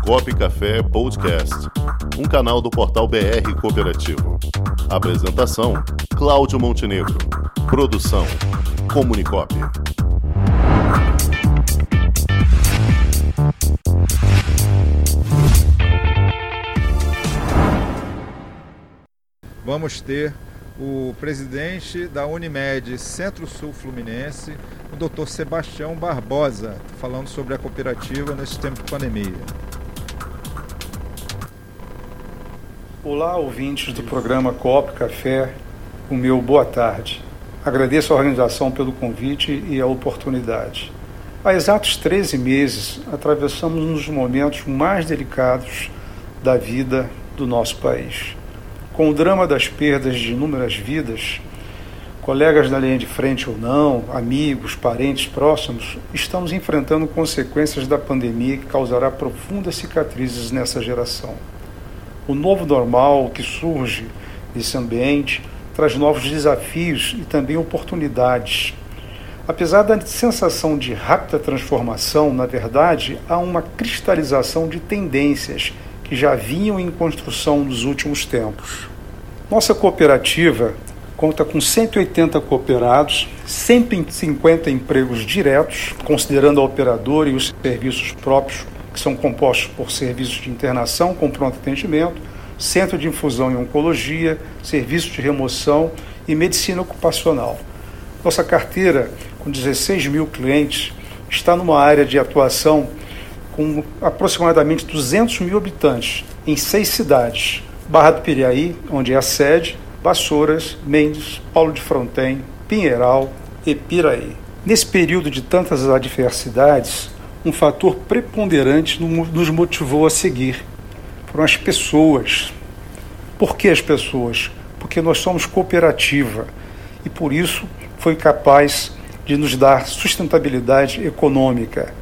Comunicop Café Podcast, um canal do portal BR Cooperativo. Apresentação: Cláudio Montenegro. Produção: Comunicop. Vamos ter o presidente da Unimed Centro-Sul Fluminense, o Dr. Sebastião Barbosa, falando sobre a cooperativa nesse tempo de pandemia. Olá, ouvintes do programa Coop Café, o meu boa tarde. Agradeço a organização pelo convite e a oportunidade. Há exatos 13 meses, atravessamos um dos momentos mais delicados da vida do nosso país. Com o drama das perdas de inúmeras vidas, colegas da linha de frente ou não, amigos, parentes próximos, estamos enfrentando consequências da pandemia que causará profundas cicatrizes nessa geração. O novo normal que surge desse ambiente traz novos desafios e também oportunidades. Apesar da sensação de rápida transformação, na verdade, há uma cristalização de tendências que já vinham em construção nos últimos tempos. Nossa cooperativa conta com 180 cooperados, 150 empregos diretos, considerando a operadora e os serviços próprios, que são compostos por serviços de internação com pronto atendimento, centro de infusão e oncologia, serviço de remoção e medicina ocupacional. Nossa carteira, com 16 mil clientes, está numa área de atuação com aproximadamente 200 mil habitantes, em seis cidades: Barra do Piraí, onde é a sede, Vassouras, Mendes, Paulo de Fronten, Pinheiral e Piraí. Nesse período de tantas adversidades, um fator preponderante nos motivou a seguir. Foram as pessoas. Por que as pessoas? Porque nós somos cooperativa e por isso foi capaz de nos dar sustentabilidade econômica,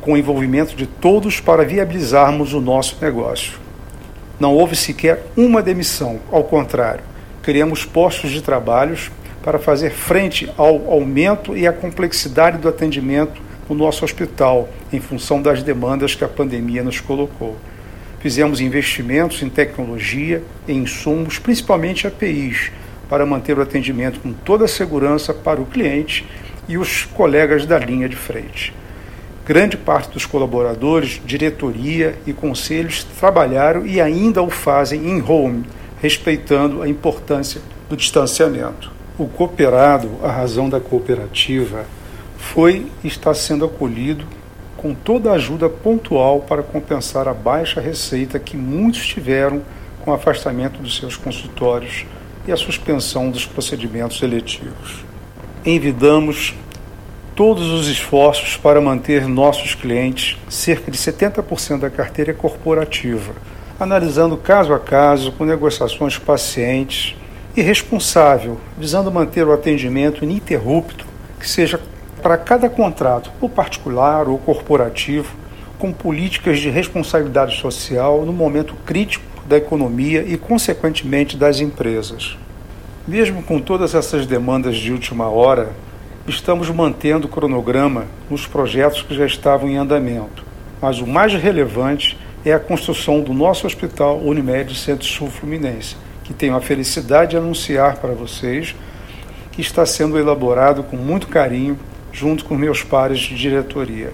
com o envolvimento de todos para viabilizarmos o nosso negócio. Não houve sequer uma demissão, ao contrário, criamos postos de trabalhos para fazer frente ao aumento e à complexidade do atendimento no nosso hospital, em função das demandas que a pandemia nos colocou. Fizemos investimentos em tecnologia e insumos, principalmente APIs, para manter o atendimento com toda a segurança para o cliente e os colegas da linha de frente. Grande parte dos colaboradores, diretoria e conselhos trabalharam e ainda o fazem em home, respeitando a importância do distanciamento. O cooperado, a razão da cooperativa, foi e está sendo acolhido com toda a ajuda pontual para compensar a baixa receita que muitos tiveram com o afastamento dos seus consultórios e a suspensão dos procedimentos eletivos. Envidamos todos os esforços para manter nossos clientes, cerca de 70% da carteira é corporativa, analisando caso a caso, com negociações pacientes e responsável, visando manter o atendimento ininterrupto, que seja para cada contrato, ou particular ou corporativo, com políticas de responsabilidade social no momento crítico da economia e, consequentemente, das empresas. Mesmo com todas essas demandas de última hora, estamos mantendo o cronograma nos projetos que já estavam em andamento. Mas o mais relevante é a construção do nosso hospital Unimed Centro-Sul Fluminense, que tenho a felicidade de anunciar para vocês que está sendo elaborado com muito carinho junto com meus pares de diretoria.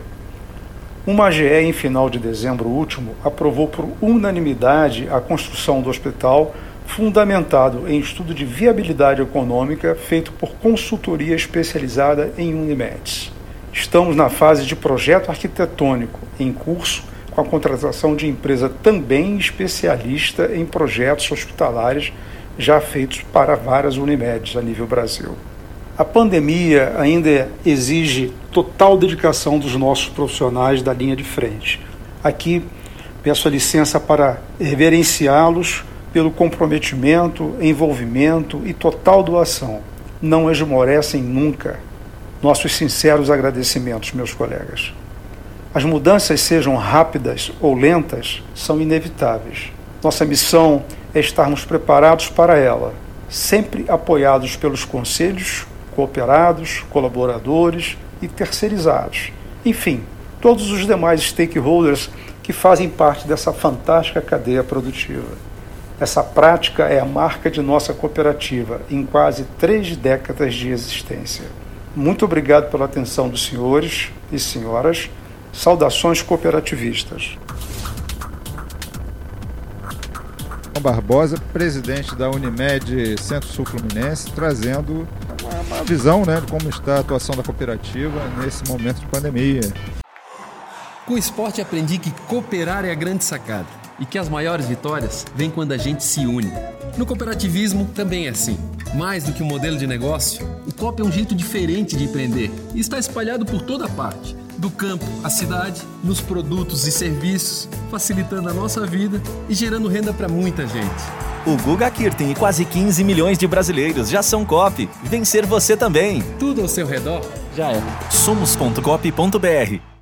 Uma AGE, em final de dezembro último, aprovou por unanimidade a construção do hospital fundamentado em estudo de viabilidade econômica feito por consultoria especializada em Unimedes. Estamos na fase de projeto arquitetônico em curso com a contratação de empresa também especialista em projetos hospitalares já feitos para várias Unimedes a nível Brasil. A pandemia ainda exige total dedicação dos nossos profissionais da linha de frente. Aqui peço a licença para reverenciá-los pelo comprometimento, envolvimento e total doação. Não esmorecem nunca. Nossos sinceros agradecimentos, meus colegas. As mudanças, sejam rápidas ou lentas, são inevitáveis. Nossa missão é estarmos preparados para ela, sempre apoiados pelos conselhos, cooperados, colaboradores e terceirizados. Enfim, todos os demais stakeholders que fazem parte dessa fantástica cadeia produtiva. Essa prática é a marca de nossa cooperativa em quase três décadas de existência. Muito obrigado pela atenção dos senhores e senhoras. Saudações cooperativistas. Barbosa, presidente da Unimed Centro-Sul Fluminense, trazendo uma, visão né, de como está a atuação da cooperativa nesse momento de pandemia. Com o esporte aprendi que cooperar é a grande sacada e que as maiores vitórias vêm quando a gente se une. No cooperativismo também é assim. Mais do que um modelo de negócio, o COP é um jeito diferente de empreender e está espalhado por toda parte do campo à cidade, nos produtos e serviços, facilitando a nossa vida e gerando renda para muita gente. O Guga Kirten e quase 15 milhões de brasileiros já são COP. Vencer você também. Tudo ao seu redor já é. Somos.cop.br